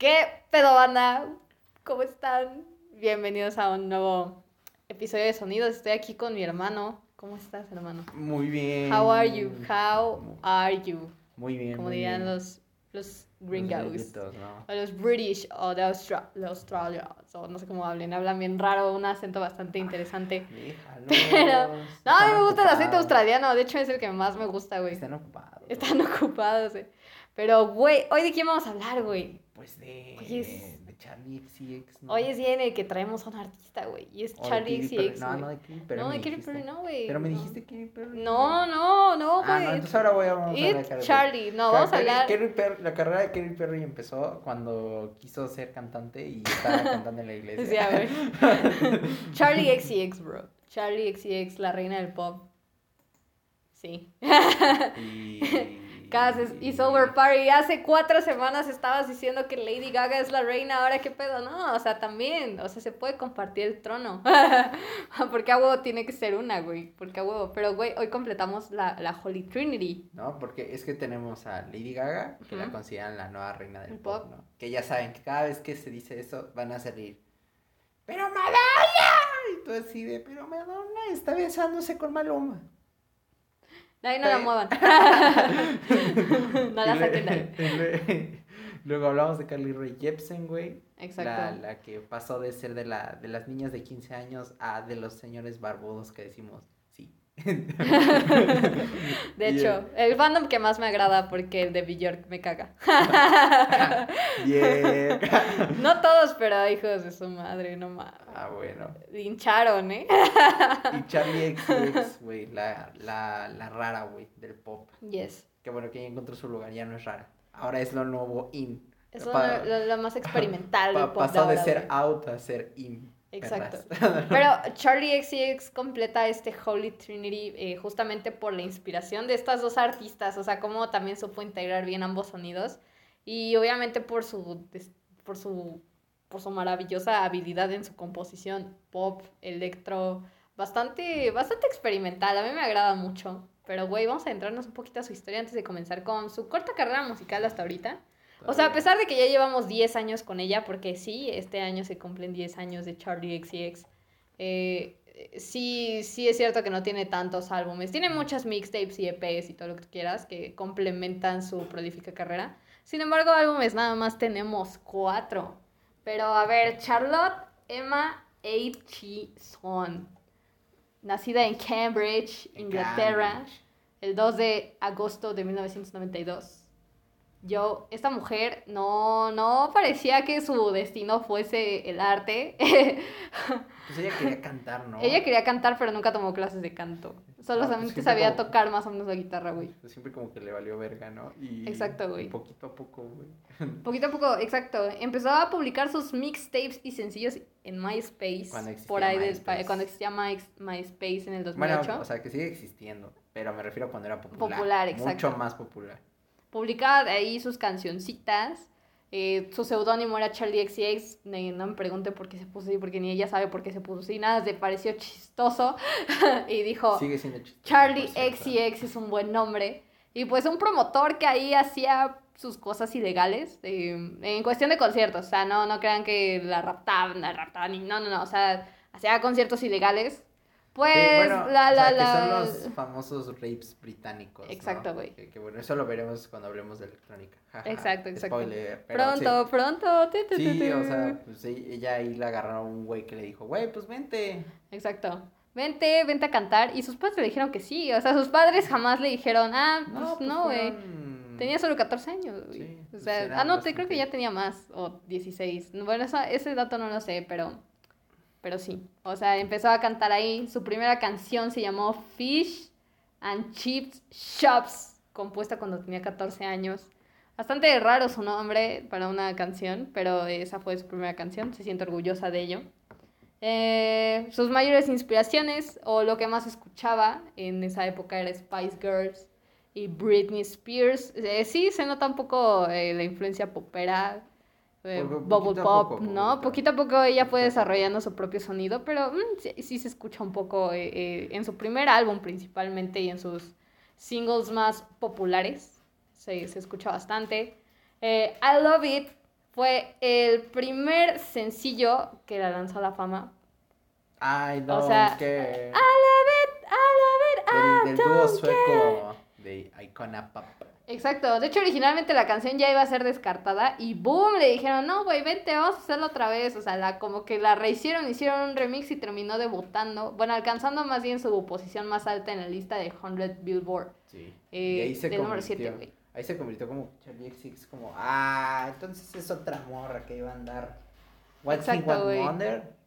¿Qué pedo, banda? ¿Cómo están? Bienvenidos a un nuevo episodio de Sonidos. Estoy aquí con mi hermano. ¿Cómo estás, hermano? Muy bien. How are you? How are you? Muy bien. Como muy dirían bien. los, los Los gringos. gringuitos, ¿no? O los British o de, Austra Australia. O no sé cómo hablen. Hablan bien raro, un acento bastante interesante. Déjalos, Pero- No, a mí me gusta el acento ocupados. australiano. De hecho, es el que más me gusta, güey. Están ocupados. Están ocupados, eh. Pero, güey, ¿hoy de quién vamos a hablar, güey? Pues de, es- de Charlie XCX, ¿no? Hoy es día en el que traemos a un artista, güey. Y es O Charlie. XCX, No, no, de Katy Perry. No, de Katy. Perry no, güey. Pero me dijiste Katy Perry. No, no, no, Ah, güey. no, entonces ahora voy a vamos a hablar de. Charlie. No, vamos a hablar. Perry- la carrera de Katy Perry empezó cuando quiso ser cantante y estaba cantando en la iglesia. Sí, a ver. Charlie XCX, bro. Charlie XCX, la reina del pop. Sí. y... Cases y Sober Party. Hace cuatro semanas estabas diciendo que Lady Gaga es la reina. Ahora, ¿qué pedo? No, o sea, también. O sea, se puede compartir el trono. Porque a huevo tiene que ser una, güey. Porque a huevo. Pero, güey, hoy completamos la, la Holy Trinity. No, porque es que tenemos a Lady Gaga, que la Ujú. consideran la nueva reina del El pop, pop. ¿no? Que ya saben que cada vez que se dice eso van a salir. ¡Pero Madonna! Y tú así de, pero Madonna está besándose con Maluma. De ahí no la muevan. no la saquen de ahí. Luego hablamos de Carly Rae Jepsen, güey. Exacto. La, la que pasó de ser de, la, de las niñas de 15 años a de los señores barbudos que decimos. De hecho, el fandom que más me agrada porque el de Bjork me caga. Yeah. No todos, pero hijos de su madre, no mames. Ah, bueno. Hincharon, ¿eh? Y Charlie XX, güey, la, la, la rara, güey, del pop. Yes. Que bueno, que ya encontró su lugar, ya no es rara. Ahora es lo nuevo in. Es Pa- lo, lo- más experimental del pop. pasó de ahora, ser out a ser in. Exacto. perras. Pero Charlie XCX completa este Holy Trinity eh, justamente por la inspiración de estas dos artistas, o sea, cómo también supo integrar bien ambos sonidos y obviamente por su, por su, por su maravillosa habilidad en su composición pop, electro, bastante, bastante experimental, a mí me agrada mucho. Pero, güey, vamos a entrarnos un poquito a su historia antes de comenzar con su corta carrera musical hasta ahorita. O sea, a pesar de que ya llevamos 10 años con ella, porque sí, este año se cumplen 10 años de Charlie XCX, eh, sí, sí es cierto que no tiene tantos álbumes. Tiene muchas mixtapes y EPs y todo lo que tú quieras que complementan su prolífica carrera. Sin embargo, álbumes nada más tenemos cuatro. Pero a ver, Charlotte Emma Aitchison, nacida en Cambridge, Inglaterra, el 2 de agosto de 1992. Yo, esta mujer no, no parecía que su destino fuese el arte. Pues ella quería cantar, ¿no? Ella quería cantar, pero nunca tomó clases de canto. Solo No, pues sabía como- tocar más o menos la guitarra, güey. Pues siempre como que le valió verga, ¿no? Y Exacto, güey. poquito a poco, güey. Poquito a poco, exacto. Empezó a publicar sus mixtapes y sencillos en MySpace. Cuando existía por ahí del- MySpace. cuando existía My- MySpace en el Bueno, 2008. o sea, que sigue existiendo, pero me refiero a cuando era popular. Popular, exacto. Mucho más popular. Publicaba ahí sus cancioncitas. eh, su seudónimo era Charlie eh, No me pregunte por qué se puso así, porque ni ella sabe por qué se puso así. Nada, le pareció chistoso. y dijo: Sigue siendo chistoso. Charlie es un buen nombre. Y pues un promotor que ahí hacía sus cosas ilegales eh, en cuestión de conciertos. O sea, no, no crean que la raptaban, la raptaban. No, no, no. O sea, hacía conciertos ilegales. Pues Sí, bueno, la, o la, sea, la. Que son los famosos rapes británicos. ¿no? Exacto, güey. Que, que bueno, eso lo veremos cuando hablemos de electrónica. Exacto, exacto. Spoiler. pero Pronto, pronto. tu, tu, Sí, tu, sí o sea, pues ella ahí la agarró a un güey que le dijo, güey, pues vente. Exacto. Vente, vente a cantar. Y sus padres le dijeron que sí. O sea, sus padres jamás le dijeron, ah, pues pues no, güey. fueron- Tenía solo 14 años, güey. Sí, o pues sea, ah, no, te creo que ya tenía más. O 16. Bueno, eso- ese dato no lo sé, pero. Pero sí. O sea, empezó a cantar ahí. Su primera canción se llamó Fish and Chips Shops. Compuesta cuando tenía 14 años. Bastante raro su nombre para una canción, pero esa fue su primera canción. Se siente orgullosa de ello. Eh, sus mayores inspiraciones o lo que más escuchaba en esa época era Spice Girls y Britney Spears. Eh, sí, se nota un poco eh, la influencia popera, eh, bubble pop, poco, ¿no? poquito. A poco ella fue desarrollando su propio sonido, pero mm, sí, sí se escucha un poco eh, eh, en su primer álbum principalmente y en sus singles más populares. Se, se escucha bastante. Eh, I Love It fue el primer sencillo que la lanzó a la fama. Ay, no, O sea. I love it, I love it, I Del, del dúo don't care. sueco de Icona Pop. Exacto, de hecho originalmente la canción ya iba a ser descartada y boom, le dijeron, no, güey, vente, vamos a hacerlo otra vez. O sea, la, como que la rehicieron, hicieron un remix y terminó debutando, bueno, alcanzando más bien su posición más alta en la lista de 100 Billboard. Sí. Eh, y ahí se del número convirtió. siete, güey. Ahí se convirtió como Charlie XX, como, ah, entonces es otra morra que iba a andar. What's Exacto, Exacto, What. Wonder?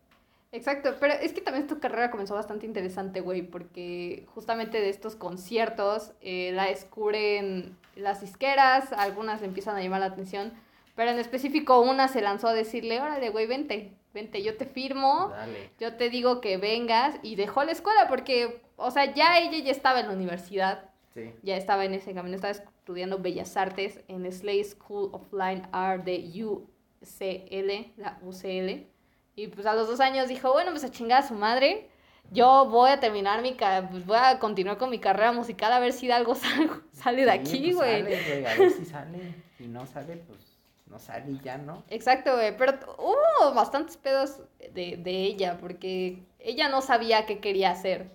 Exacto, pero es que también tu carrera comenzó bastante interesante, güey, porque justamente de estos conciertos eh, la descubren las disqueras, algunas le empiezan a llamar la atención, pero en específico una se lanzó a decirle, órale, güey, vente, vente, yo te firmo, Dale. yo te digo que vengas, y dejó la escuela porque, o sea, ya ella ya estaba en la universidad, Sí. ya estaba en ese camino, estaba estudiando Bellas Artes en Slade School of Line Art de UCL, la UCL. Y pues a los dos años dijo, bueno, pues a chingar a su madre. Yo voy a terminar mi pues voy a continuar con mi carrera musical a ver si de algo salgo- sale de Sí, aquí, pues güey. sale, güey, a ver si sale. Si no sale, pues no sale y ya, ¿no? Exacto, güey. Pero hubo bastantes pedos de, de ella, porque ella no sabía qué quería hacer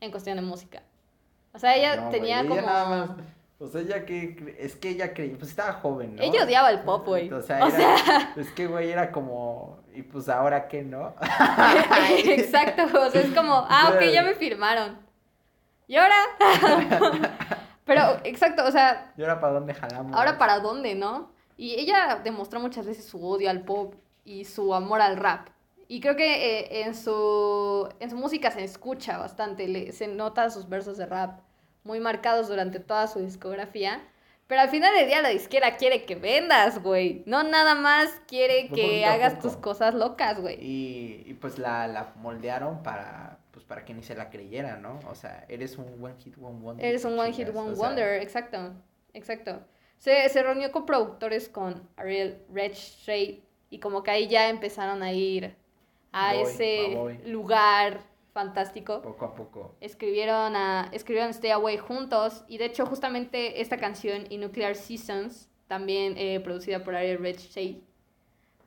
en cuestión de música. O sea, ella No, tenía ella como... nada más- sea, ella que, es que ella creía, pues estaba joven, ¿no? Ella odiaba el pop, güey. O sea, O era- es que, güey, era como, y pues ahora qué, ¿no? Exacto, o sea, es como, ah, ok, ya me firmaron. ¿Y ahora? Pero, exacto, o sea, ¿Y ahora para dónde jalamos? ahora para dónde, ¿no? Y ella demostró muchas veces su odio al pop y su amor al rap. Y creo que eh, en, su, en su música se escucha bastante, le- se nota sus versos de rap muy marcados durante toda su discografía. Pero al final del día la disquera quiere que vendas, güey. No nada más quiere que hagas tus cosas locas, güey. Y, y pues la, la moldearon para, pues para que ni se la creyera, ¿no? O sea, eres un one hit, one wonder. Eres un ¿qué One Hit? One O sea, Wonder, exacto, exacto. Se, se reunió con productores con Ariel Redstray y como que ahí ya empezaron a ir a Voy, ese voy. lugar fantástico. Poco a poco. Escribieron, a, escribieron Stay Away juntos y de hecho justamente esta canción y Nuclear Seasons, también eh, producida por Ariel Redstray,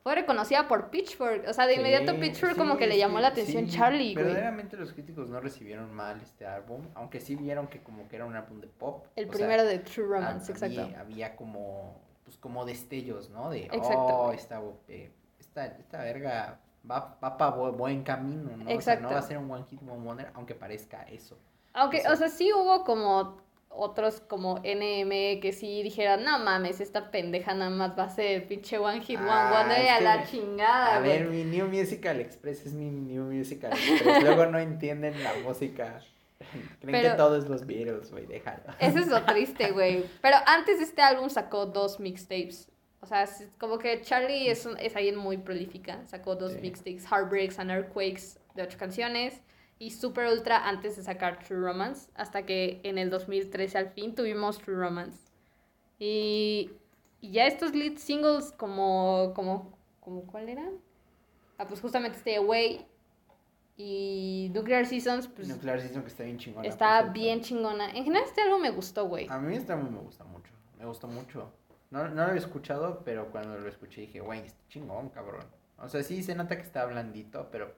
fue reconocida por Pitchfork. O sea, de Sí, inmediato Pitchfork como que le llamó la atención sí, Charlie, güey. Verdaderamente los críticos no recibieron mal este álbum, aunque sí vieron que como que era un álbum de pop. El sea, primero de True Romance, exacto. Había, como, pues como destellos, ¿no? De, Exacto, oh, esta, eh, esta, esta verga va, va para buen camino, ¿no? O sea, Exacto. no va a ser un One Hit Wonder, aunque parezca eso. Aunque, Eso. o sea, sí hubo como otros como NM que sí dijeran, no mames, esta pendeja nada más va a ser pinche One Hit One Ah, Wonder y a la chingada, A ver, mi New Musical Express es mi New Musical Express. Luego no entienden la música. Creen Pero- que todo es los Beatles, güey, déjalo. Eso es lo triste, güey. Pero antes de este álbum sacó dos mixtapes. O sea, es como que Charlie es, un- es alguien muy prolífica. Sacó dos Sí. mixtapes, Heartbreaks and Earthquakes, de ocho canciones. Y Super Ultra antes de sacar True Romance. Hasta que en el 2013 al fin tuvimos True Romance. Y, y ya estos lead singles como, como, como ¿cuál era? Ah, pues justamente Stay Away y Nuclear Seasons, pues Nuclear Season que está bien chingona. está bien chingona. En general este álbum me gustó, güey. A mí este álbum me gusta mucho. Me gustó mucho. No, no lo había escuchado, pero cuando lo escuché dije, güey, está chingón, cabrón. O sea, sí se nota que está blandito, pero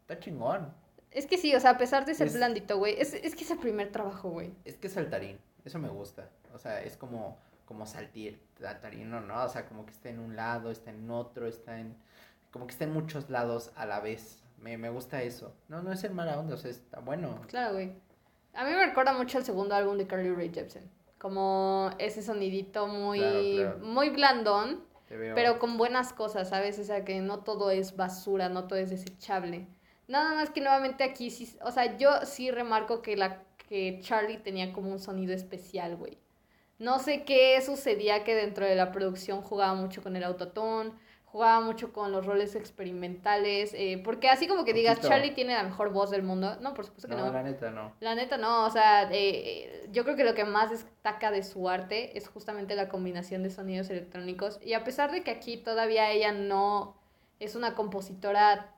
está chingón. Es que sí, o sea, a pesar de ser Es- blandito, güey, es, es que es el primer trabajo, güey. Es que es saltarín, eso me gusta. O sea, es como, como saltir, saltarino, ¿no? O sea, como que está en un lado, está en otro, está en... Como que está en muchos lados a la vez. Me, me gusta eso. No, no es el mala onda, o sea, está bueno. Claro, güey. A mí me recuerda mucho el segundo álbum de Carly Rae Jepsen. Como ese sonidito muy, Claro, claro. muy blandón, pero con buenas cosas, ¿sabes? O sea, que no todo es basura, no todo es desechable. Nada más que nuevamente aquí sí, o sea, yo sí remarco que la que Charlie tenía como un sonido especial, güey. No sé qué sucedía que dentro de la producción jugaba mucho con el autotune, jugaba mucho con los roles experimentales, eh, porque así como que digas. Charlie tiene la mejor voz del mundo, no, por supuesto que no, no. la neta no. La neta no, o sea, eh, yo creo que lo que más destaca de su arte es justamente la combinación de sonidos electrónicos y a pesar de que aquí todavía ella no es una compositora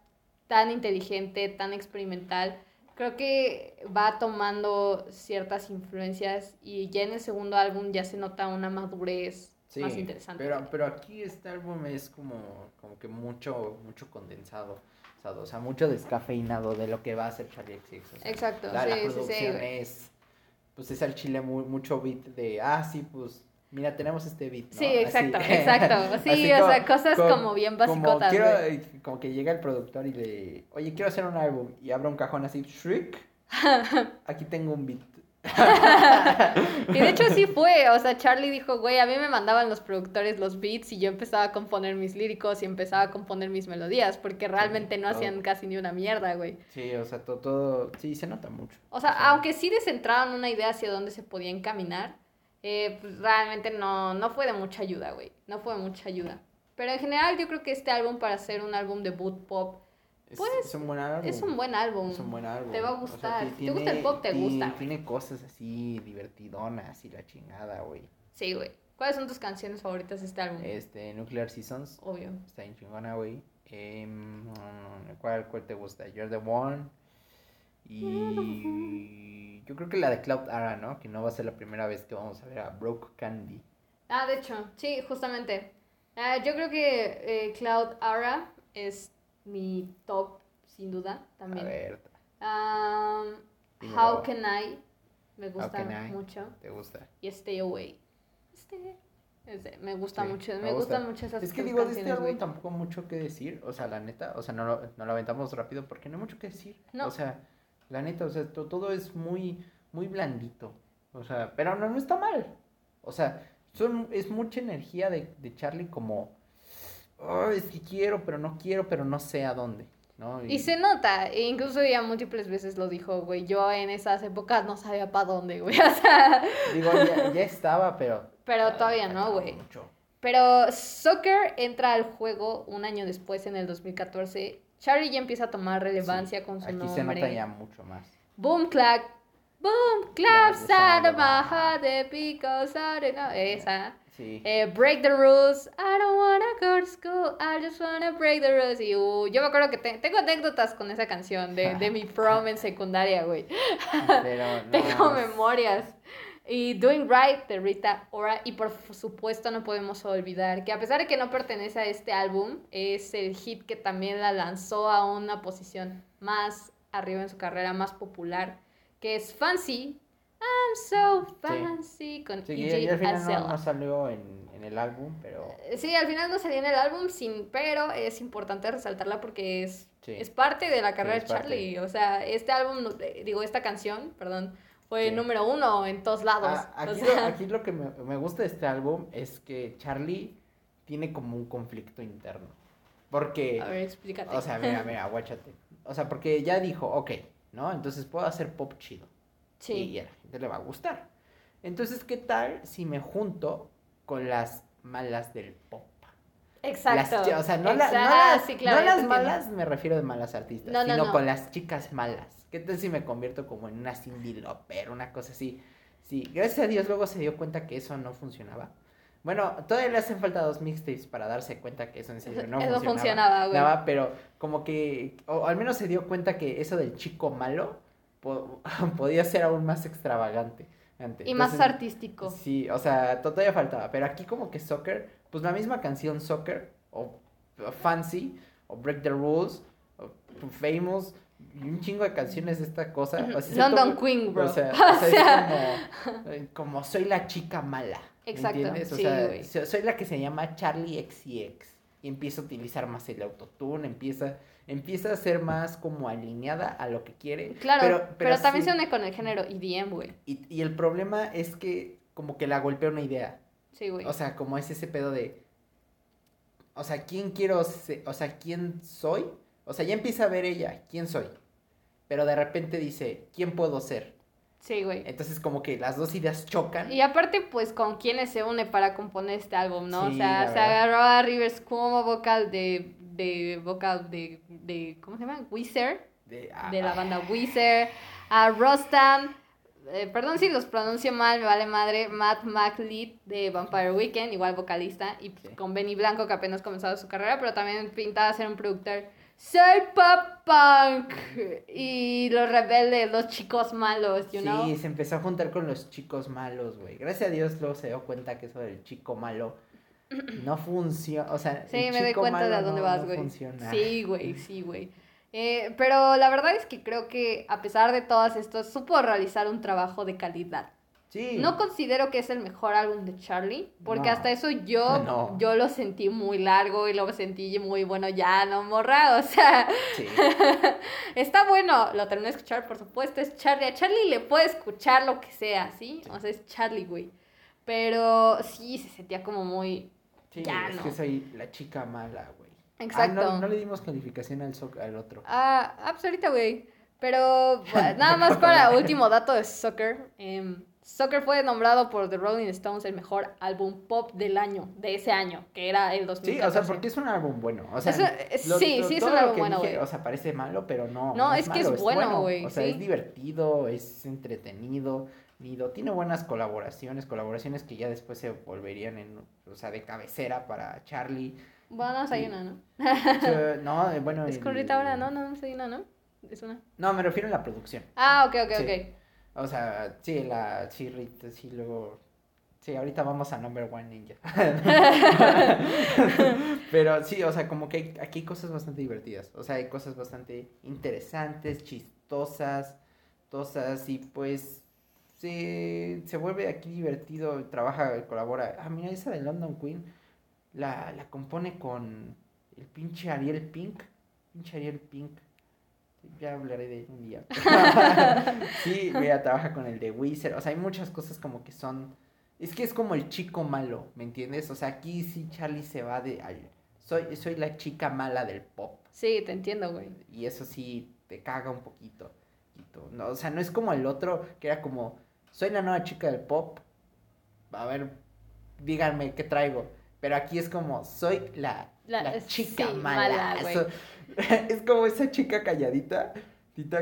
tan inteligente, tan experimental, creo que va tomando ciertas influencias y ya en el segundo álbum ya se nota una madurez Sí, más interesante. Pero, pero aquí este álbum es como, como que mucho, mucho condensado. O sea, mucho descafeinado de lo que va a hacer Charlie XX. o sea, Exacto, la, la sí, sí, sí, producción es, pues es al chile mu- mucho beat de, ah, sí, pues, mira, tenemos este beat, ¿no? Sí, exacto, Así. exacto. Sí, o como- sea, cosas como- como bien Como, basicotas, quiero, güey. eh, como que llega el productor y le, oye, quiero hacer un álbum, y abre un cajón así, Shriek, aquí tengo un beat. Y de hecho sí fue, o sea, Charlie dijo, güey, a mí me mandaban los productores los beats y yo empezaba a componer mis líricos y empezaba a componer mis melodías, porque realmente no hacían casi ni una mierda, güey. Sí, o sea, todo, todo, sí, se nota mucho. O sea, aunque sí descentraron una idea hacia dónde se podía encaminar, eh, pues realmente no, no fue de mucha ayuda, güey. No fue de mucha ayuda. Pero en general yo creo que este álbum para ser un álbum de boot pop Es, Pues, es un buen álbum. es un buen álbum. Es un buen álbum. Te va a O sea, gustar. ti- Si te gusta el pop, te gusta. Tiene cosas así divertidonas y la chingada, güey. Sí, güey. ¿Cuáles son tus canciones favoritas de este álbum? Este, Nuclear Seasons, Obvio. está bien chingona, güey. Em, ¿cuál, ¿Cuál te gusta? You're the One. Y yo creo que la de Cloud Ara, ¿no? Que no va a ser la primera vez que vamos a ver a Broke Candy. Ah, de hecho, sí, justamente. Ah, yo creo que eh, Cloud Ara es mi top, sin duda, A también. ver, Um. How Can I, me gusta mucho. ¿te gusta? Y Stay Away. Stay- me gusta Sí, mucho, me me, gusta. gustan mucho esas Es que digo, de este álbum tampoco mucho que decir, o sea, la neta, o sea, no lo, no lo aventamos rápido porque no hay mucho que decir. No. O sea, la neta, o sea, to- todo es muy, muy blandito. O sea, pero no, no está mal. O sea, son, es mucha energía de, de Charlie como, "Oh, es que quiero, pero no quiero, pero no sé a dónde, ¿no? Y se nota, e incluso ya múltiples veces lo dijo, güey. Yo en esas épocas no sabía para dónde, güey. O sea, Digo, ya, ya estaba, pero... pero todavía no, güey. mucho. Pero Soccer entra al juego un año después, en el 2014. Charlie ya empieza a tomar relevancia con su Aquí nombre. se nota ya mucho más. Boom clap, boom Clap, heart, the because I don't know. Esa. Sí. Eh, break the rules. I don't wanna go to school. I just wanna break the rules. Y uh, yo me acuerdo que te- tengo anécdotas con esa canción de, de mi prom en secundaria, güey. pero no, Tengo memorias. Y Doing Right de Rita Ora. Y por supuesto no podemos olvidar que a pesar de que no pertenece a este álbum, es el hit que también la lanzó a una posición más arriba en su carrera, más popular, que es Fancy. I'm so fancy con Sí, EJ y al final no, salió en, en el álbum, pero Sí, al final no salió en el álbum, sin, pero es importante resaltarla porque es, Sí. es parte de la carrera de. Charlie. O sea, este álbum, eh, digo, esta canción, perdón, fue Sí. número uno en todos lados. Ah, o aquí, sea, lo, aquí lo que me, me gusta de este álbum es que Charlie tiene como un conflicto interno. Porque, a ver, explícate. o sea, mira, mira, guáchate. O sea, porque ya dijo, ok, ¿no? Entonces puedo hacer pop chido. Sí. Y a la gente le va a gustar. Entonces, ¿qué tal si me junto con las malas del pop? Exacto. Las o sea, no, la- no Exacto. las, Sí, claro, no ya las te entiendo. malas me refiero de malas artistas, No, no, sino no. con las chicas malas. ¿Qué tal si me convierto como en una Cindy Lauper, una cosa así? Sí, gracias a Dios luego se dio cuenta que eso no funcionaba. Bueno, todavía le hacen falta dos mixtapes para darse cuenta que eso en serio no Eso funcionaba. funcionaba, güey. Nada, pero como que, o al menos se dio cuenta que eso del chico malo po- podía ser aún más extravagante. antes. Y más artístico. Sí, o sea, to- todavía faltaba. Pero aquí como que Soccer, pues la misma canción Soccer, o, Fancy, o Break the Rules, o Famous, y un chingo de canciones de esta cosa. o sea, se London Queen, bro. O sea, O es como, eh, como soy la chica mala. ¿me Exacto, ¿Entiendes? O sí, sea, soy la que se llama Charlie XCX. Y empieza a utilizar más el autotune, empieza, empieza a ser más como alineada a lo que quiere. Claro, pero, pero también sí- se une con el género EDM, güey. y, y el problema es que como que la golpea una idea. Sí, güey. O sea, como es ese pedo de... O sea, ¿quién quiero ser? O sea, ¿quién soy? O sea, ya empieza a ver ella, ¿quién soy? Pero de repente dice, ¿quién puedo ser? sí, güey. Entonces como que las dos ideas chocan. Y aparte, pues, con quienes se une para componer este álbum, ¿no? o sea, se agarró a Rivers como vocal de, de vocal de, de, ¿cómo se llama? Weezer, De, ah, de la banda Weezer, a Rostam, eh, perdón si los pronuncio mal, me vale madre, Matt McLeod de Vampire Weekend, igual vocalista, y Sí. con Benny Blanco, que apenas comenzado su carrera, pero también pintaba ser un productor soy pop punk y los rebeldes, los chicos malos, you know? Sí, se empezó a juntar con los chicos malos, güey. Gracias a Dios luego se dio cuenta que eso del chico malo no funciona, o sea, Sí, el me doy cuenta de a dónde no- vas, no güey. funciona. Sí, güey, sí, güey. Eh, pero la verdad es que creo que a pesar de todas estas, supo realizar un trabajo de calidad. Sí. No considero que es el mejor álbum de Charlie, porque No. hasta eso yo, No. yo lo sentí muy largo y lo sentí muy bueno, ya no morra, o sea, Sí. está bueno, lo terminé de escuchar, por supuesto, es Charlie, a Charlie le puede escuchar lo que sea, ¿sí? Sí. O sea, es Charlie, güey. Pero sí, se sentía como muy... Sí, Ya es no. que soy la chica mala, güey. Exacto. Ah, no, no le dimos calificación al, soc- al otro. Ah, ah, pues ahorita, güey. Pero bueno, nada más para último dato de Soccer. em, Soccer fue nombrado por The Rolling Stones el mejor álbum pop del año, de ese año, que era el Sí, 2014. o sea, porque es un álbum bueno. O sea, Es un- eh, sí, sí, es un lo álbum bueno, dije, güey. O sea, parece malo, pero no. No, es que es malo, bueno, güey, O sea, sí. es divertido, es entretenido, Tiene buenas colaboraciones, colaboraciones que ya después se volverían en, o sea, de cabecera para Charlie. Bueno, no hay una, ¿no? Yo- no, eh, bueno. Es con Rita ahora, ¿no? No, no hay una, ¿no? Es una. No, me refiero a la producción. Ah, ok, ok, Sí. ok. O sea, sí, la, sí, Rita, sí, luego, sí, ahorita vamos a Number One Ninja. Pero sí, o sea, como que hay- aquí hay cosas bastante divertidas, o sea, hay cosas bastante interesantes, chistosas, tosas, y pues se, se vuelve aquí divertido, trabaja, colabora. Ah, mira, esa de London Queen la, la compone con el pinche Ariel Pink, pinche Ariel Pink. Ya hablaré de él un día. sí, mira, trabaja con el de Wizard. O sea, hay muchas cosas como que son. Es que es como el chico malo, ¿me entiendes? O sea, aquí sí Charlie se va de. al- soy, soy la chica mala del pop. Sí, te entiendo, güey. Y eso sí te caga un poquito. poquito. No, o sea, no es como el otro que era como. Soy la nueva chica del pop. A ver, díganme qué traigo. Pero aquí es como, soy la, La- la chica sí, mala. es como esa chica calladita,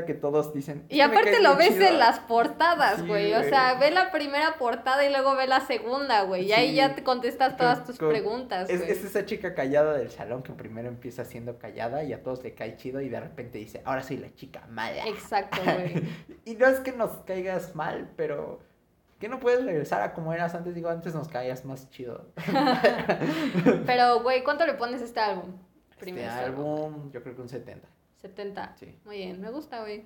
que todos dicen. Y "Es que me aparte lo ves chido". en las portadas, Sí, güey. O sea, ve la primera portada y luego ve la segunda, güey. Y ahí ya te contestas todas tus Con- preguntas, Es, esa chica callada del salón que primero empieza siendo callada y a todos le cae chido y de repente dice, ahora soy la chica mala. Exacto, güey. Y no es que nos caigas mal, pero que no puedes regresar a como eras antes. Digo, antes nos caías más chido. Pero, güey, ¿cuánto le pones a este álbum? Este Primero, álbum, yo creo que un 70. 70. Sí, Muy bien, me gusta, güey.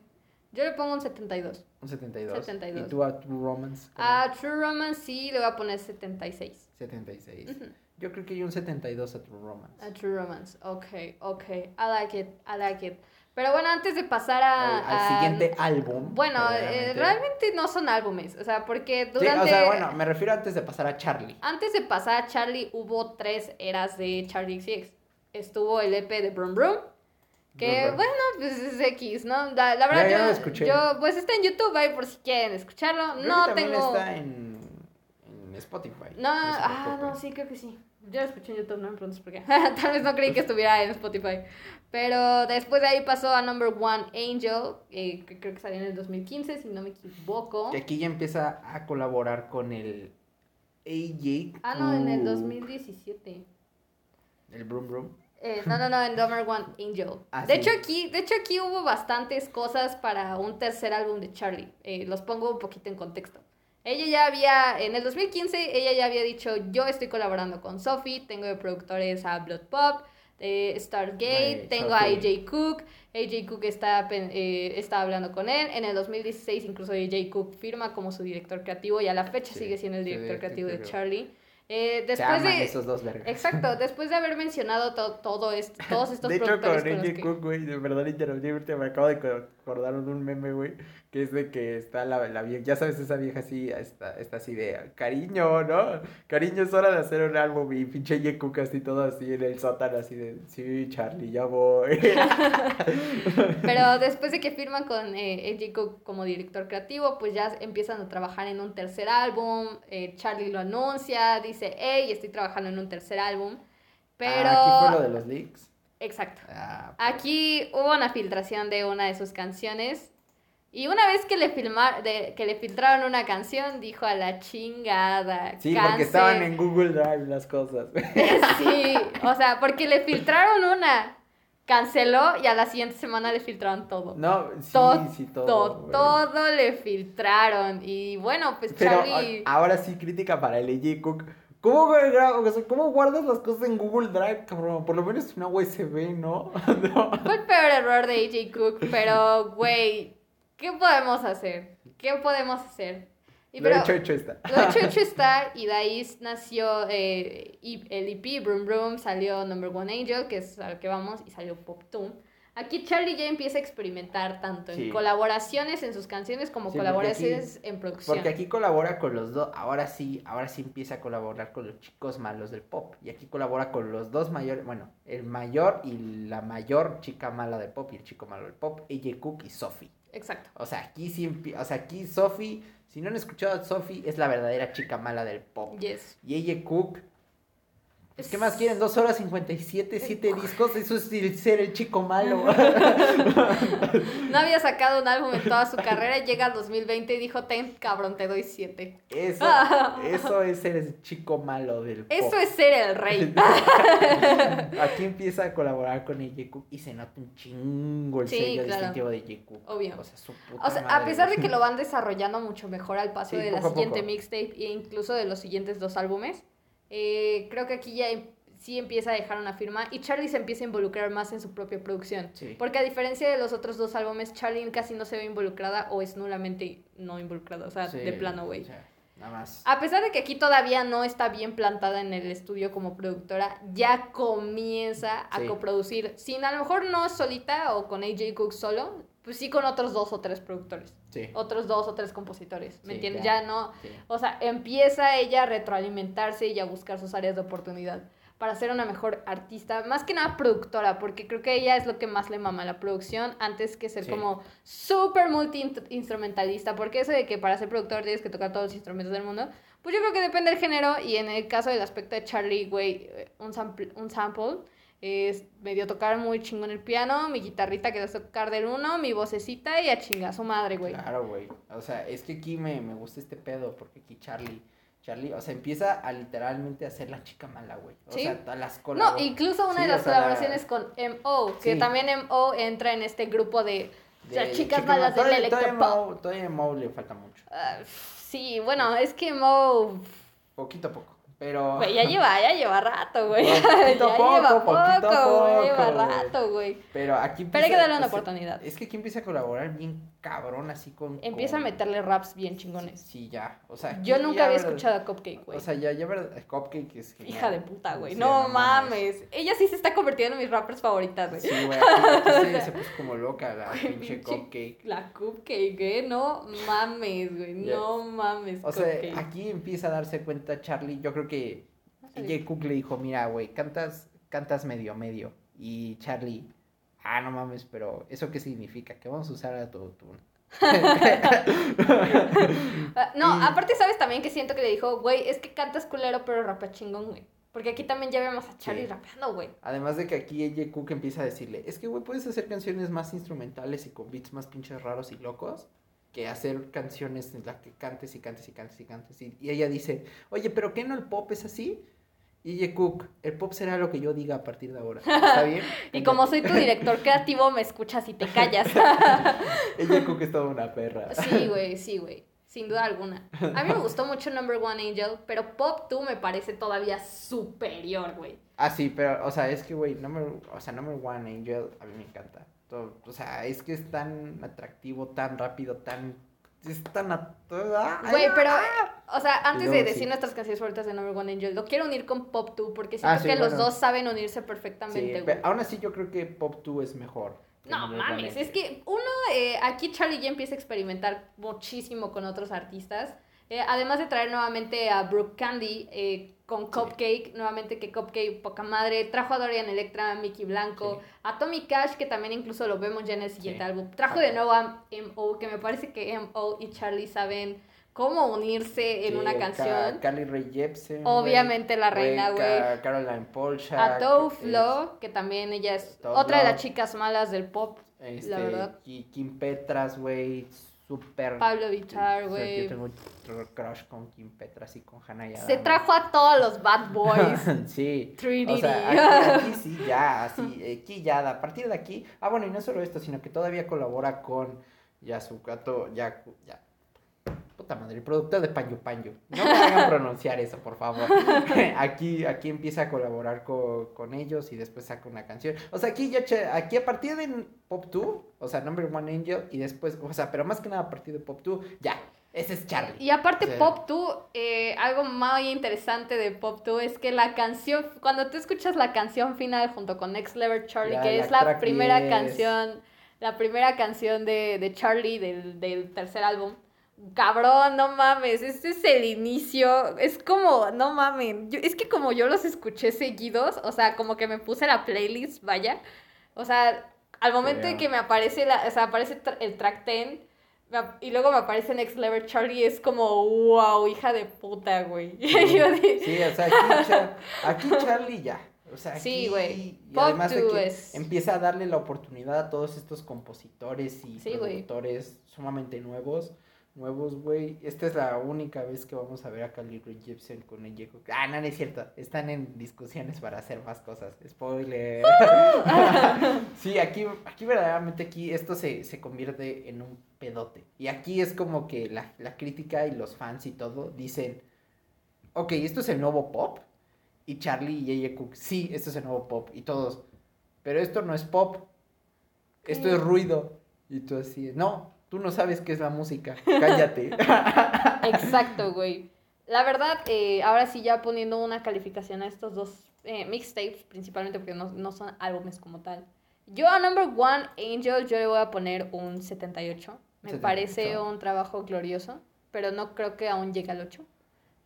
Yo le pongo un 72. un 72. 72. ¿Y tú a True Romance? ¿cómo? A True Romance sí le voy a poner 76. 76. Ujú. Yo creo que hay un 72 a True Romance. A True Romance. Ok, ok. I like it, I like it. Pero bueno, antes de pasar a... al, al a- siguiente álbum. Bueno, eh, verdaderamente. realmente no son álbumes. O sea, porque Sí, durante... o sea, bueno, me refiero antes de pasar a Charlie. Antes de pasar a Charlie, hubo tres eras de Charlie XX. Estuvo el EP de Brum Brum. Que bueno, pues es X, ¿no? La, la verdad, Ya, ya yo, lo escuché. yo, pues está en YouTube ahí por si quieren escucharlo. Creo no que también tengo. está en, en Spotify. No, ah, no, sí, creo que sí. Yo lo escuché en YouTube, no me preguntes por qué. Tal vez no creí que estuviera en Spotify. Pero después de ahí pasó a Number One Angel, eh, que creo que salió en el 2015, si no me equivoco. Que aquí ya empieza a colaborar con el AJ. Ah, no, en el Cook. 2017. El Brum Brum. Eh, no, no, no, en Number One Angel. Ah, de, sí. hecho, aquí, de hecho, aquí hubo bastantes cosas para un tercer álbum de Charlie. Eh, los pongo un poquito en contexto. Ella ya había, en el 2015, ella ya había dicho, yo estoy colaborando con Sophie, tengo de productores a Blood Pop, eh, Stargate, Güey, tengo a Sophie. AJ Cook, AJ Cook está, eh, está hablando con él, en el 2016 incluso AJ Cook firma como su director creativo y a la fecha Sí, sigue siendo el director director creativo de. Charlie. Eh, Se después aman de... esos dos vergas. Exacto, después de haber mencionado to- todo esto, todos estos de hecho, con que- Cook, güey, de verdad interrumpirte, me acabo de acordar un meme, güey, que es de que está la, la vieja, ya sabes, esa vieja así, está, está así de, cariño, ¿no? Cariño, es hora de hacer un álbum, y pinche AJ Cook así, todo así en el sótano, así de, sí, Charlie, ya voy. Pero después de que firman con eh, Cook como director creativo, pues ya empiezan a trabajar en un tercer álbum. eh, Charlie lo anuncia, dice, hey, estoy trabajando en un tercer álbum. Pero... Ah, aquí fue lo de los leaks. Exacto. Ah, pues. Aquí hubo una filtración de una de sus canciones. Y una vez que le, filmar, de, que le filtraron una canción, dijo a la chingada. Sí, porque cancel". estaban en Google Drive las cosas. Sí, o sea, porque le filtraron una canceló y a la siguiente semana le filtraron todo. No, sí, Todo, sí, todo. todo, le filtraron. Y bueno, pues Pero Charlie. ahora sí, crítica para el Cook. ¿Cómo, o sea, ¿Cómo guardas las cosas en Google Drive, cabrón? Por lo menos una USB, ¿no? No. Fue el peor error de AJ Cook, pero, güey, ¿qué podemos hacer? ¿Qué podemos hacer? Y Lo pero- hecho, hecho está. Lo hecho, hecho está, y de ahí nació eh, el EP, Broom Broom, salió Number One Angel, que es al que vamos, y salió Pop Toon. Aquí Charlie ya empieza a experimentar tanto Sí. en colaboraciones en sus canciones como Sí, colaboraciones en producción. Porque aquí colabora con los dos, ahora sí, ahora sí empieza a colaborar con los chicos malos del pop. Y aquí colabora con los dos mayores, bueno, el mayor y la mayor chica mala del pop y el chico malo del pop, AJ Cook y Sophie. Exacto. O sea, aquí sí, o sea, aquí Sophie, si no han escuchado a Sophie, es la verdadera chica mala del pop. Yes. Y AJ Cook, ¿qué más quieren? Dos horas 57, siete discos, eso es el ser el chico malo. No había sacado un álbum en toda su carrera, llega al 2020 y dijo, ten, cabrón, te doy siete. Eso, eso es ser el chico malo del pop. Eso es ser el rey. Aquí empieza a colaborar con AJ Cook y se nota un chingo el Sí, sello claro. distintivo de Cook. Obvio. O sea, su puta O sea, a pesar de que lo van desarrollando mucho mejor al paso Sí, de la siguiente mixtape e incluso de los siguientes dos álbumes, eh, creo que aquí ya em- sí empieza a dejar una firma y Charlie se empieza a involucrar más en su propia producción. Sí. Porque a diferencia de los otros dos álbumes, Charlie casi no se ve involucrada o es nulamente no involucrada, o sea, Sí, de plano, güey. nada más. A pesar de que aquí todavía no está bien plantada en el estudio como productora, ya comienza a coproducir, sin a lo mejor no solita o con AJ Cook solo, pues sí con otros dos o tres productores, Sí. otros dos o tres compositores, ¿me Sí, entiendes? ya. Ya no, sí. o sea, empieza ella a retroalimentarse y a buscar sus áreas de oportunidad para ser una mejor artista, más que nada productora, porque creo que ella es lo que más le mama la producción, antes que ser Sí. como súper multi-instrumentalista, porque eso de que para ser productor tienes que tocar todos los instrumentos del mundo, pues yo creo que depende del género, y en el caso del aspecto de Charlie, güey, eh, un sample, un sample es medio tocar muy chingón el piano, mi guitarrita que va a tocar del uno, mi vocecita y a chingar su madre, güey. Claro, güey. O sea, es que aquí me, me gusta este pedo porque aquí Charlie, Charlie, o sea, empieza a literalmente a ser la chica mala, güey. O Sí. sea, las No, incluso una Sí, de las colaboraciones con M.O., que Sí. también M.O. entra en este grupo de, de chicas chica malas mala. del Todavía- todavía electropop. Mo- Todavía a Mo le falta mucho. Ah, sí, bueno, es que M.O. Poquito a poco. Pero. Güey, ya lleva, ya lleva rato, güey. Poquito ya poco, lleva poco, güey, lleva rato, güey. Pero aquí Pero hay que empieza- darle una o sea, oportunidad. Es que aquí empieza a colaborar bien cabrón, así con. Empieza a meterle raps bien chingones. Sí, ya. O sea, Yo nunca había verdad- escuchado a Cupcake, güey. O sea, ya, ya verdad. Cupcake es genial. Hija de puta, güey. Sí, no, mames. Ella sí se está convirtiendo en mis rappers favoritas, güey. Sí, güey. Se, se puso como loca la Güey, pinche Cupcake. La Cupcake, ¿eh? No mames, güey. No mames, O sea, aquí empieza a darse cuenta Charlie. Yo creo que AJ Cook le dijo: Mira, güey, cantas, cantas medio, medio. Y Charlie, ah, no mames, pero ¿eso qué significa? Que vamos a usar a tu. Ah, no, aparte, ¿sabes también que siento que le dijo, güey, es que cantas culero, pero rapea chingón, güey? Porque aquí también ya vemos a Charlie Sí. rapeando, güey. Además de que aquí AJ Cook empieza a decirle, es que, güey, puedes hacer canciones más instrumentales y con beats más pinches raros y locos que hacer canciones en las que cantes y cantes y cantes y cantes. Y, y ella dice, oye, pero ¿qué no el pop es así? Y AJ Cook, el pop será lo que yo diga a partir de ahora. ¿Está bien? Y como soy tu director creativo, me escuchas y te callas. AJ Cook es toda una perra. sí, güey, sí, güey. Sin duda alguna. A mí me gustó mucho Number One Angel, pero Pop 2 me parece todavía superior, güey. Ah, sí, pero, o sea, es que, güey, number, o sea, Number One Angel a mí me encanta. Todo- o sea, es que es tan atractivo, tan rápido, tan... Es tan... a- ¡Ah! Güey, ¡Ah! pero, o sea, antes luego de sí. decir nuestras canciones favoritas de Number One Angel, lo quiero unir con Pop 2 porque siento Ah, sí, que los dos saben unirse Sí, perfectamente, güey. pero aún así yo creo que Pop 2 es mejor. No mames, es que uno, eh, aquí Charlie ya empieza a experimentar muchísimo con otros artistas. Eh, además de traer nuevamente a Brooke Candy eh, con Cupcake, nuevamente que Cupcake, poca madre. Trajo a Dorian Electra, a Mickey Blanco, Sí. a Tommy Cash, que también incluso lo vemos ya en el siguiente Sí. álbum. Trajo de nuevo a M.O., que me parece que M.O. y Charlie saben cómo unirse en una Ca- canción. Carly Rae Jepsen. Obviamente la güey, reina, Ca- Caroline Polchak. A Tove es, que también ella es otra de las chicas malas del pop. este, la verdad. Ki- Kim Petras, güey. Súper... Pablo sea, güey. Yo tengo un crush con Kim Petras y con Hannah. Se trajo a todos los bad boys. sí. Trinity. O sea, aquí, aquí sí, ya, así, aquí ya, a partir de aquí, ah, bueno, y no solo esto, sino que todavía colabora con Yasukato, ya, ya, puta madre, el productor de Panyo Panyo, no me hagan pronunciar eso, por favor, aquí, aquí empieza a colaborar con, con ellos y después saca una canción, o sea, aquí ya, aquí a partir de Pop 2, o sea, Number One Angel, y después, o sea, pero más que nada a partir de Pop 2, ya, ese es Charlie. Y aparte Sí. Pop 2, eh, algo muy interesante de Pop 2 es que la canción, cuando tú escuchas la canción final junto con Next Level Charlie, Ya, que la es la primera 10. canción, la primera canción de, de Charlie del, del tercer álbum. Cabrón, no mames, este es el inicio, es como, no mamen, yo- es que como yo los escuché seguidos, o sea, como que me puse la playlist, vaya, o sea, al momento de Creo. que me aparece, la, o sea, aparece el track 10, me ap- y luego me aparece Next Level Charlie, es como, wow, hija de puta, güey. Yo de- Sí, o sea, aquí, Char- aquí Charlie ya. O sea, aquí, Sí, güey. Y además de que es- empieza a darle la oportunidad a todos estos compositores y Sí, productores sumamente nuevos. Nuevos, güey. Esta es la única vez que vamos a ver a Rae Jepsen con el. Ah, no, no es cierto. Están en discusiones para hacer más cosas. Spoiler. sí, aquí, aquí verdaderamente aquí esto se, se convierte en un pedote. Y aquí es como que la, la crítica y los fans y todo dicen, ok, esto es el nuevo pop. Y Charlie y J.J. Cook, sí, esto es el nuevo pop. Y todos, pero esto no es pop. Esto ¿Qué? es ruido. Y tú así, no, tú no sabes qué es la música. Cállate. Exacto, güey. La verdad, eh, ahora sí ya poniendo una calificación a estos dos eh, mixtapes, principalmente porque no, no son álbumes como tal. Yo a Number One Angel yo le voy a poner un 78. Me 78. parece un trabajo glorioso, pero no creo que aún llegue al 8,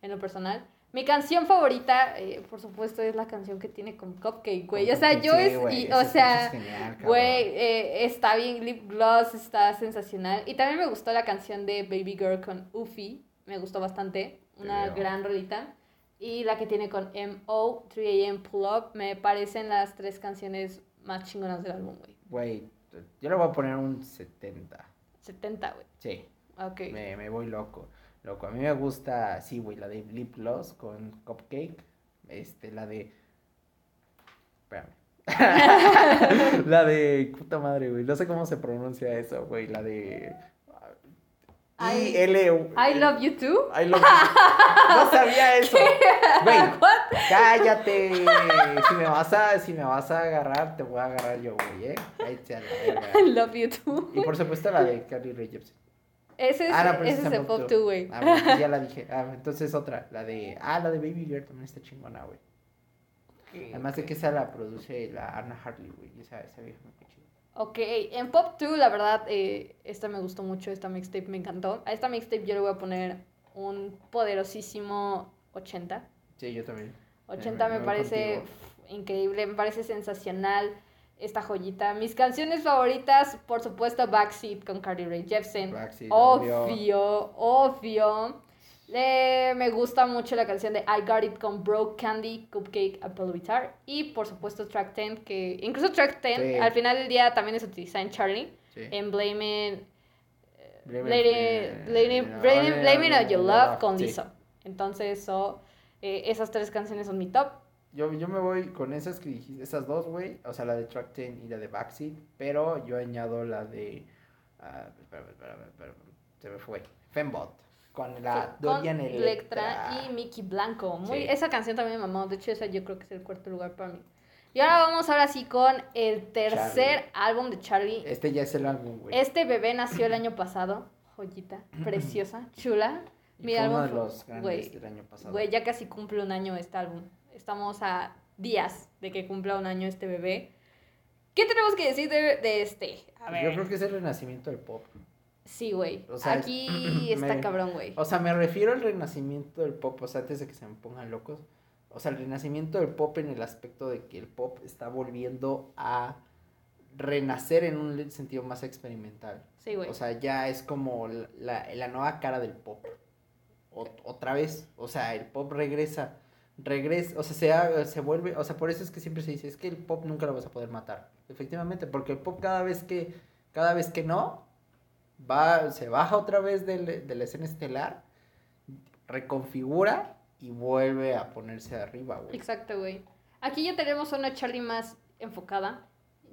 en lo personal. Mi canción favorita, eh, por supuesto, es la canción que tiene con Cupcake, güey. O sea, yo Sí, es, y- o sea, genial. Güey, eh, está bien, Lip Gloss está sensacional. Y también me gustó la canción de Baby Girl con Ufi, me gustó bastante, una gran rolita. Y la que tiene con MO, 3AM Pull Up, me parecen las tres canciones más chingonas del álbum, güey. Güey, yo le voy a poner un 70. 70, güey. Sí, Ok. me, me voy loco. Loco, a mí me gusta, sí, güey, la de Lip Gloss con Cupcake. Este, la de... Espérame. la de... Puta madre, güey. No sé cómo se pronuncia eso, güey. La de... I- I, L, I Love You Too. I love you. No sabía eso. Güey, cállate. Si me vas a, si me vas a agarrar, te voy a agarrar yo, güey, eh. Cállate a la verga. I Love You Too. Y por supuesto la de Carly Rae Jepsen. Ese es, Ah, no, ese es es el Pop Pop Two. 2, güey. Ah, bueno, ya la dije. Ah, entonces otra, la de. Ah, la de Baby Girl también está chingona, güey. Además de que esa la produce la Anna Hartley, güey. Esa, esa vieja me chida. Ok, en Pop 2, la verdad, eh, esta me gustó mucho, esta mixtape me encantó. A esta mixtape yo le voy a poner un poderosísimo 80. Sí, yo también. 80 me me voy parece pf, increíble, me parece sensacional esta joyita. Mis canciones favoritas, por supuesto, Backseat con Carly Rae Jepsen. Backseat, obvio, obvio. Le- me gusta mucho la canción de I Got It con Broke Candy, Cupcake, Apple Guitar. Y por supuesto track 10, que incluso track 10 Sí. al final del día también es utilizada en Charlie. Sí. En eh, It on Your Love con. Lizzo. Entonces, so, eh, esas tres canciones son mi top. Yo, yo me voy con esas que dijiste, esas dos, güey. O sea, la de Track 10 y la de Backseat. Pero yo añado la de. ah, espérame, espérame, espérame. Se me fue. Fembot. Con la con Dorian Electra Electra. y Mickey Blanco. Muy, Sí. Esa canción también me mamó. De hecho, esa yo creo que es el cuarto lugar para mí. Y ahora vamos ahora sí con el tercer Charlie. álbum de Charlie. Este ya es el álbum, güey. Este bebé nació el año pasado. Joyita, preciosa, chula. Mi fue uno álbum de los grandes güey, del año pasado. Güey, ya casi cumple un año este álbum. Estamos a días de que cumpla un año este bebé. ¿Qué tenemos que decir de, de este? A ver. Yo creo que es el renacimiento del pop. Sí, güey. O sea, Aquí está cabrón, güey. O sea, me refiero al renacimiento del pop, o sea, antes de que se me pongan locos. O sea, el renacimiento del pop en el aspecto de que el pop está volviendo a renacer en un sentido más experimental. Sí, güey. O sea, ya es como la, la nueva cara del pop. O- otra vez. O sea, el pop regresa. Regresa, o sea, se, se vuelve. O sea, por eso es que siempre se dice, es que el pop nunca lo vas a poder matar. Efectivamente, porque el pop cada vez que. Cada vez que no. va, se baja otra vez del- de la escena estelar, reconfigura y vuelve a ponerse arriba, güey. Exacto, güey. Aquí ya tenemos una Charlie más enfocada.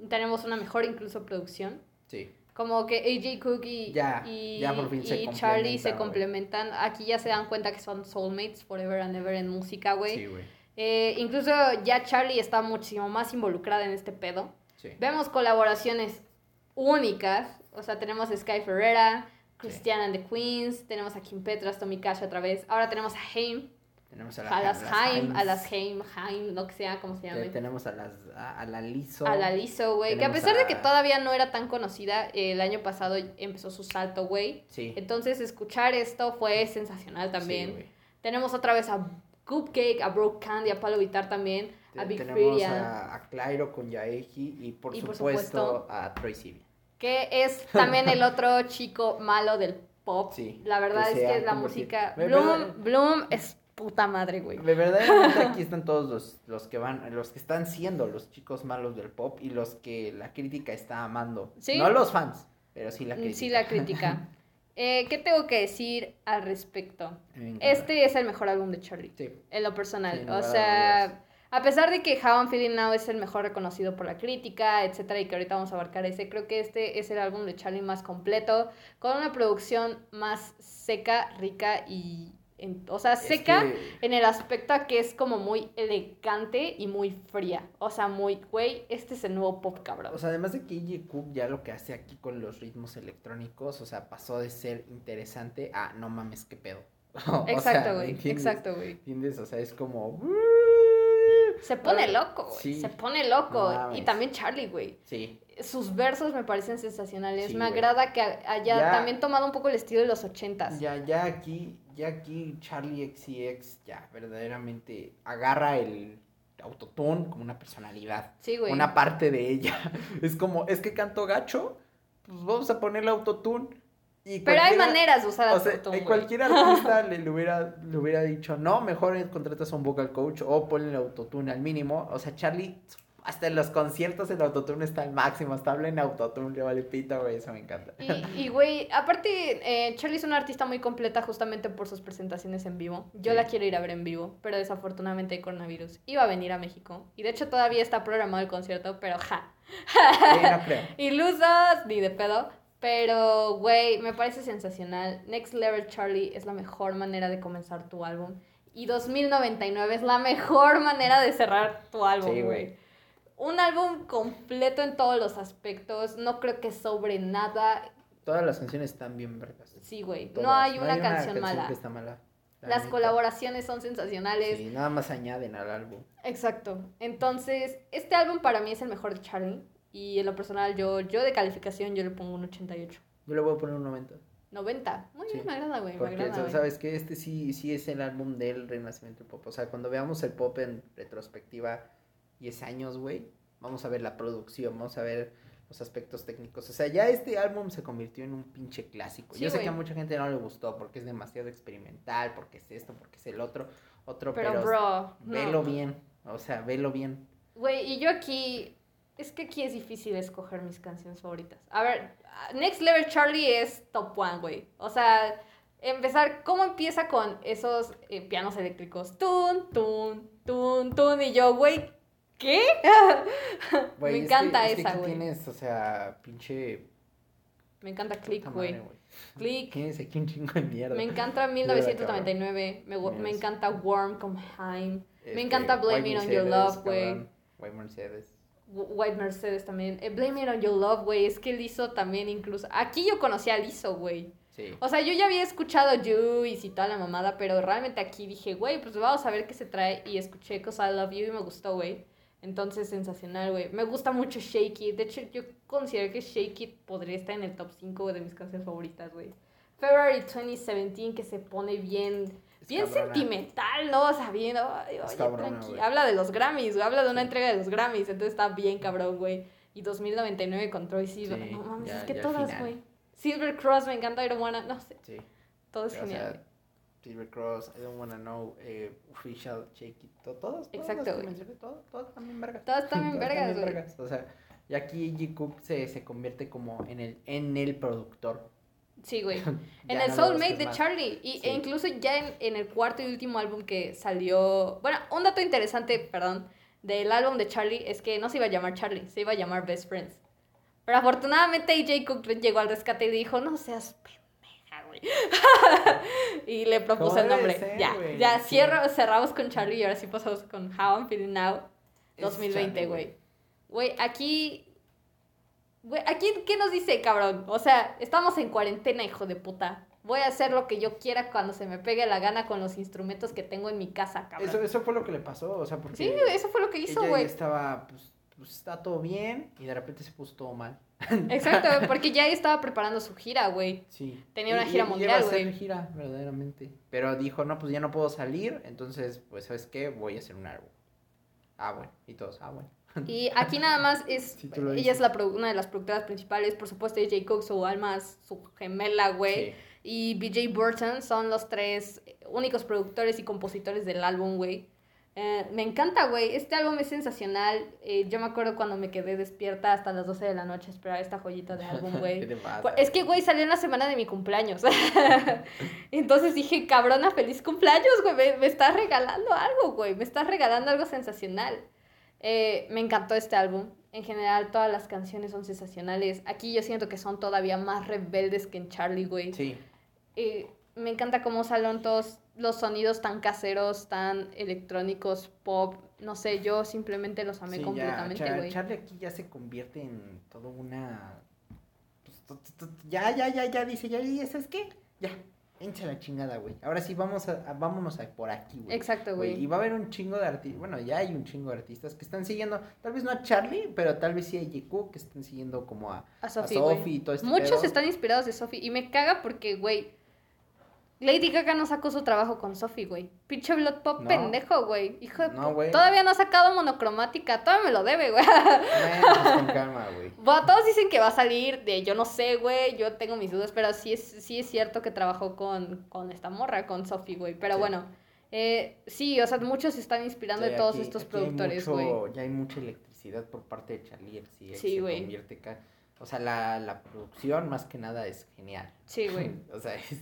Tenemos una mejor incluso producción. Sí. Como que AJ Cook y, Ya, y, ya por fin se y Charlie se complementan. Aquí ya se dan cuenta que son soulmates forever and ever en música, güey. Sí, güey. Eh, incluso ya Charlie está muchísimo más involucrada en este pedo. Sí. Vemos colaboraciones únicas. O sea, tenemos a Sky Ferreira, Christian and the Queens, tenemos a Kim Petras, Tommy Cash otra vez. Ahora tenemos a Haim, Tenemos a, la, a las Haim, a las Haim, Haim, lo que sea, como se llame. Tenemos a las a, a la Liso. A la Lizzo, güey. Que a pesar de que todavía no era tan conocida, el año pasado empezó su salto, güey. Sí. Entonces, escuchar esto fue sensacional Sí, también. güey. tenemos otra vez a Cupcake, a Broke Candy, a Palo Vitar también, a Big tenemos Freedia. a, Clairo con Yaeji y por, Y por supuesto, a Troy Sivan. Que es también el otro chico malo del pop. Sí, La verdad es que la música. Bloom, Bloom es puta madre, güey. De verdaderamente aquí están todos los, los que van, los que están siendo los chicos malos del pop y los que la crítica está amando. Sí. No los fans, pero sí la crítica. Sí, la crítica. Eh, ¿Qué tengo que decir al respecto? Este es el mejor álbum de Charlie. Sí. En lo personal. O sea, a pesar de que How I'm Feeling Now es el mejor reconocido por la crítica, etcétera, y que ahorita vamos a abarcar ese, creo que este es el álbum de Charlie más completo, con una producción más seca, rica y. en- o sea, Es seca que- en el aspecto a que es como muy elegante y muy fría. O sea, muy, güey, este es el nuevo pop cabrón. O sea, además de que EJ Cook ya lo que hace aquí con los ritmos electrónicos, o sea, pasó de ser interesante a no mames, qué pedo. Exacto, ¿me güey. Exacto, güey. ¿Entiendes? O sea, es como. Se pone loco, güey. Sí. Se pone loco. No y también Charlie, güey. Sí. Sus versos me parecen sensacionales. Sí, me agrada que haya Ya. también tomado un poco el estilo de los ochentas. Ya, ya aquí, ya aquí Charlie XCX ya verdaderamente agarra el autotune como una personalidad. Sí, güey. Una parte de ella. Es como, es que canto gacho, pues vamos a ponerle autotune. Y Pero hay maneras de usar O sea, autotune, eh, güey. cualquier artista le, le hubiera, le hubiera dicho, no, mejor contratas a un vocal coach o ponle el autotune al mínimo. O sea, Charlie, hasta en los conciertos el autotune está al máximo, hasta habla en autotune, le vale pita, güey, eso me encanta. Y, y, güey, aparte, eh, Charlie es una artista muy completa justamente por sus presentaciones en vivo. Yo Sí. la quiero ir a ver en vivo, pero desafortunadamente hay coronavirus. Iba a venir a México. Y de hecho todavía está programado el concierto, pero ja. Sí, no creo. Ilusos, ni de pedo. Pero, güey, me parece sensacional. Next Level Charlie es la mejor manera de comenzar tu álbum. Y 2099 es la mejor manera de cerrar tu álbum, Sí, güey. Un álbum completo en todos los aspectos. No creo que sobre nada. Todas las canciones están bien vergas. Sí, güey. No Todas. hay una canción mala. que está mala. la Las colaboraciones son sensacionales. Sí, nada más añaden al álbum. Exacto. Entonces, este álbum para mí es el mejor de Charlie. Y en lo personal, yo, yo de calificación, yo le pongo un 88. Yo le voy a poner un 90. 90. Muy bien, Sí. me agrada, güey. Me Porque, agrada, güey. ¿sabes que Este sí, sí es el álbum del renacimiento del pop. O sea, cuando veamos el pop en retrospectiva 10 años, güey, vamos a ver la producción, vamos a ver los aspectos técnicos. O sea, ya este álbum se convirtió en un pinche clásico. Sí, Yo sé que a mucha gente no le gustó porque es demasiado experimental, porque es esto, porque es el otro, otro, Pero, pero, bro, velo no. bien. O sea, velo bien. Güey, y yo aquí. Es que aquí es difícil escoger mis canciones favoritas. A ver, Next Level Charlie es top one, güey. O sea, empezar. ¿Cómo empieza con esos eh, pianos eléctricos? Tun, tun, tun, tun. Y yo, güey, ¿qué? Me encanta es que esa, güey. tienes, o sea, pinche. Me encanta Click, güey. Click. Tienes aquí un chingo de mierda. Me encanta 1999. Me, me encanta Warm con Haim. Este, Me encanta Blame White It on Your Love, güey. White Mercedes. White Mercedes también. Eh, Blame It on Your Love, güey. Es que Lizzo también incluso. Aquí yo conocí a Lizzo, güey. Sí. O sea, yo ya había escuchado Juice y toda la mamada, pero realmente aquí dije, güey, pues vamos a ver qué se trae. Y escuché Cause I Love You y me gustó, güey. Entonces, sensacional, güey. Me gusta mucho Shake It. De hecho, yo considero que Shake It podría estar en el top 5 de mis canciones favoritas, güey. February 2017, que se pone bien, Es bien cabrona. sentimental, ¿no? O sea, bien, ay, Es oye, cabrona. Habla de los Grammys, güey. Habla de una entrega de los Grammys. Entonces está bien cabrón, güey. Y 2099 con Troy Sivan. Sí, no mames, ya- es que todas, güey. Silver Cross, me encanta, I don't wanna, no sé. Sí. Todo es genial, sea. Silver Cross, I Don't Wanna Know, eh, Official, Shake It, to- todos, todas Exacto, güey. todo- todas también vergas. Todas también Todas vergas, güey. vergas. O sea, y aquí G. Cook se, se convierte como en el, en el productor. Sí, güey. En el no Soulmate de más. Charlie. Y, Sí. E incluso ya en, en el cuarto y último álbum que salió. Bueno, un dato interesante, perdón, del álbum de Charlie es que no se iba a llamar Charlie, se iba a llamar Best Friends. Pero afortunadamente AJ Cook llegó al rescate y dijo: No seas pendeja, y le propuso ¿Cómo el nombre. ser, ya, güey? ya Sí. cierro, cerramos con Charlie y ahora sí pasamos con How I'm Feeling Now Es 2020, Charlie, güey. Güey, aquí. Güey, aquí, ¿qué nos dice, cabrón? O sea, estamos en cuarentena, hijo de puta. Voy a hacer lo que yo quiera cuando se me pegue la gana con los instrumentos que tengo en mi casa, cabrón. Eso, eso fue lo que le pasó, o sea, porque... Sí, eso fue lo que hizo, güey. estaba, pues, pues, está todo bien, y de repente se puso todo mal. Exacto, porque ya estaba preparando su gira, güey. Sí. Tenía una gira y- mundial, güey. gira, verdaderamente. Pero dijo, no, pues ya no puedo salir, entonces, pues, ¿sabes qué? Voy a hacer un álbum. Ah, bueno. Y todos, ah, bueno. Y aquí nada más es. Sí, ella dices. es la una de las productoras principales, por supuesto, J. Cook, su alma, su gemela, güey. Sí. Y BJ Burton son los tres únicos productores y compositores del álbum, güey. Eh, me encanta, güey. Este álbum es sensacional. Eh, yo me acuerdo cuando me quedé despierta hasta las 12 de la noche a esperar esta joyita de álbum, ¿Qué güey. Es que, güey, salió en la semana de mi cumpleaños. Entonces dije, cabrona, feliz cumpleaños, güey. Me, me estás regalando algo, güey. Me estás regalando algo sensacional. Eh, me encantó este álbum. En general, todas las canciones son sensacionales. Aquí yo siento que son todavía más rebeldes que en Charlie, güey. Sí. Eh, me encanta cómo salen todos los sonidos tan caseros, tan electrónicos, pop. No sé, yo simplemente los amé sí, completamente, Char- güey. Charlie aquí ya se convierte en todo una... pues, ya, ya, ya, ya, dice, ya, ya, ¿sabes qué? Ya, hincha la chingada, güey. Ahora sí, vamos a, a- vámonos a por aquí, güey. Exacto, Güey. Y va a haber un chingo de artistas, bueno, ya hay un chingo de artistas que están siguiendo, tal vez no a Charlie, pero tal vez sí a Yiku, que están siguiendo como a, A a Sophie, y todo este Muchos pedo. están inspirados de Sophie. Y me caga porque, güey. Lady Gaga no sacó su trabajo con Sophie, güey. Pinche Blood Pop No. pendejo, güey. Hijo de No, güey. Todavía no ha sacado monocromática. Todavía me lo debe, güey. Pues con calma, güey. Bueno, todos dicen que va a salir de yo no sé, güey. Yo tengo mis dudas, pero sí es, sí es cierto que trabajó con, con esta morra, con Sophie, güey. Pero Sí. bueno. eh, sí, o sea, muchos se están inspirando Sí, de todos aquí- estos aquí productores, güey. Ya hay mucha electricidad por parte de Charlie XCX. Sí, se güey. convierte ca- O sea, la, la producción más que nada es genial. Sí, güey. o sea, es,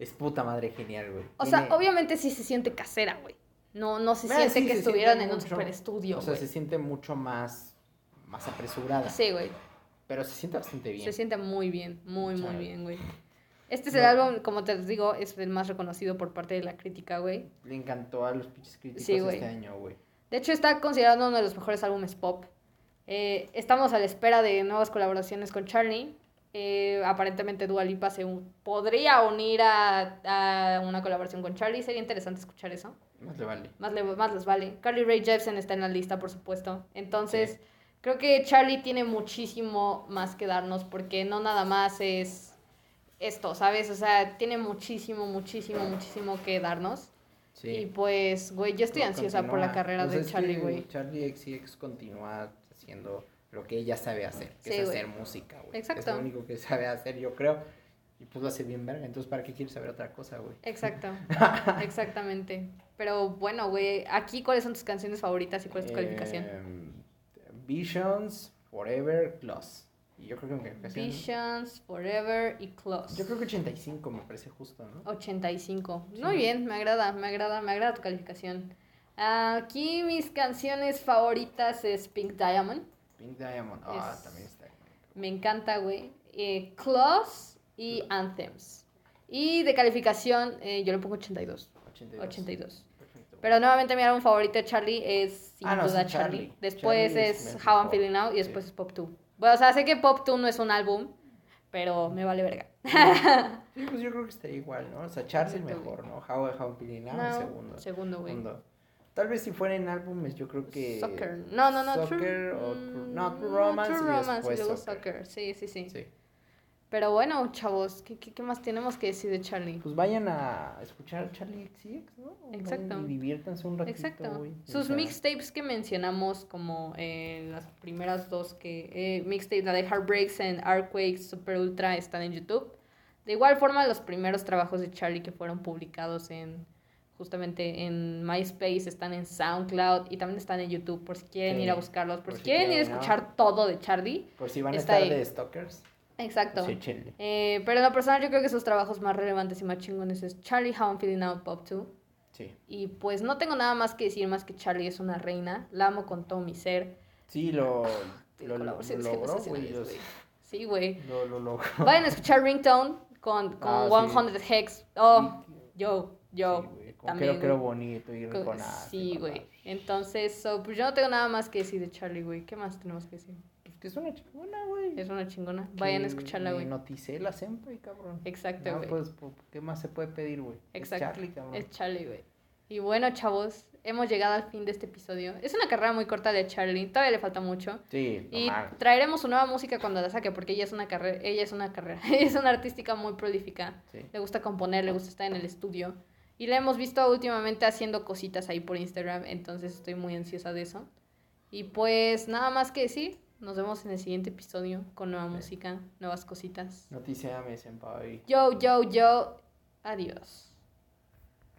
es puta madre genial, güey. O sea, obviamente sí se siente casera, güey. No, no se Ah, siente sí, que se estuvieron siente en un super estudio, O sea, güey. se siente mucho más, más apresurada. Sí, güey. Pero se siente bastante bien. Se siente muy bien, muy, muy bien, güey. Este es No. el álbum, como te digo, es el más reconocido por parte de la crítica, güey. Le encantó a los pinches críticos Sí, este año, güey. De hecho, está considerado uno de los mejores álbumes pop. Eh, estamos a la espera de nuevas colaboraciones con Charlie. Eh, aparentemente Dua Lipa se un- podría unir a, a una colaboración con Charlie. Sería interesante escuchar eso. Más le vale. Más, le, más les vale. Carly Rae Jepsen está en la lista, por supuesto. Entonces, creo que Charlie tiene muchísimo más que darnos porque no nada más es esto, ¿sabes? O sea, tiene muchísimo, muchísimo, muchísimo que darnos. Sí. Y pues, güey, yo estoy ansiosa por la carrera Pues de Charlie, güey. Charlie XCX continúa haciendo lo que ella sabe hacer, que Sí, es hacer música, güey. Exacto. Es lo único que sabe hacer, yo creo. Y pues lo hace bien verga, entonces ¿para qué quieres saber otra cosa, güey? Exacto, exactamente. Pero bueno, güey, aquí, ¿cuáles son tus canciones favoritas y cuál es tu calificación? Em, Visions, Forever, Close. Y yo creo que mi calificación... Visions, Forever y Close. Yo creo que 85 me parece justo, ¿no? 85. Sí. Muy bien, me agrada, me agrada, me agrada tu calificación. Aquí mis canciones favoritas es Pink Diamond. Pink Diamond, ah, Es- también está. Me encanta, güey. Eh, Close y Anthems. Y de calificación, eh, yo le pongo 82. 82. 82. Perfecto. Pero nuevamente mi álbum favorito de Charlie es sin Ah, no, duda sí, Charlie. Charlie. Después Charlie es es, el How I'm Feeling Now y sí. después es Pop 2. Bueno, o sea, sé que Pop 2 no es un álbum, pero me vale verga. Sí, pues yo creo que estaría igual, ¿no? O sea, Charles el Exacto, mejor, ¿no? How, how I'm Feeling Now, el No, segundo. Segundo, güey. Segundo. Tal vez si fuera en álbumes, yo creo que. Soccer. No, no, no. Soccer True, o True- mm, no, True Romance True y Romance después luego Soccer. Soccer. Sí, sí, sí, Sí. Pero bueno, chavos, ¿qué, qué, qué más tenemos que decir de Charlie? Pues vayan a escuchar Charlie XCX, ¿no? Exacto. Vayan Y diviértanse un ratito, Exacto. Sus mixtapes que mencionamos como en las primeras dos que... Eh, mixtape, la de Heartbreaks and Earthquakes Super Ultra están en YouTube. De igual forma, los primeros trabajos de Charlie que fueron publicados en justamente en MySpace están en SoundCloud y también están en YouTube por si quieren Sí, ir a buscarlos, por, por si si quieren ir a escuchar todo de Charlie. Por si van a estar ahí. de stalkers. Exacto. Sí, chile. Eh, pero en lo personal yo creo que sus trabajos más relevantes y más chingones es Charlie How I'm Feeling Now Pop 2. Sí. Y pues no tengo nada más que decir más que Charlie es una reina. La amo con todo mi ser. Sí, lo, lo, lo, logró, güey. Sí, güey. Lo, lo logró. Vayan a escuchar Ringtone con, con Ah, sí. 100 Hex. Oh, yo, yo. Con también, Quiero, quiero bonito y Co- rinconaste, Sí, güey. Entonces, so, pues yo no tengo nada más que decir de Charlie, güey. ¿Qué más tenemos que decir? Pues que es una chingona, güey. Es una chingona. Vayan a escucharla, güey. Noticela siempre, cabrón. Exacto, No, güey. pues, po- ¿qué más se puede pedir, güey? Es Exacto. Charlie, cabrón. Es Charlie, güey. Y bueno, chavos, hemos llegado al fin de este episodio. Es una carrera muy corta de Charlie, todavía le falta mucho. Sí, no Y mames. traeremos su nueva música cuando la saque, porque ella es una carrera, ella es una carrera, ella es una artística muy prolífica. Sí. Le gusta componer, le gusta estar en el estudio. Y la hemos visto últimamente haciendo cositas ahí por Instagram, entonces estoy muy ansiosa de eso. Y pues nada más que decir, nos vemos en el siguiente episodio con nueva música, nuevas cositas. Noticia me senpai. Yo, yo, yo, adiós.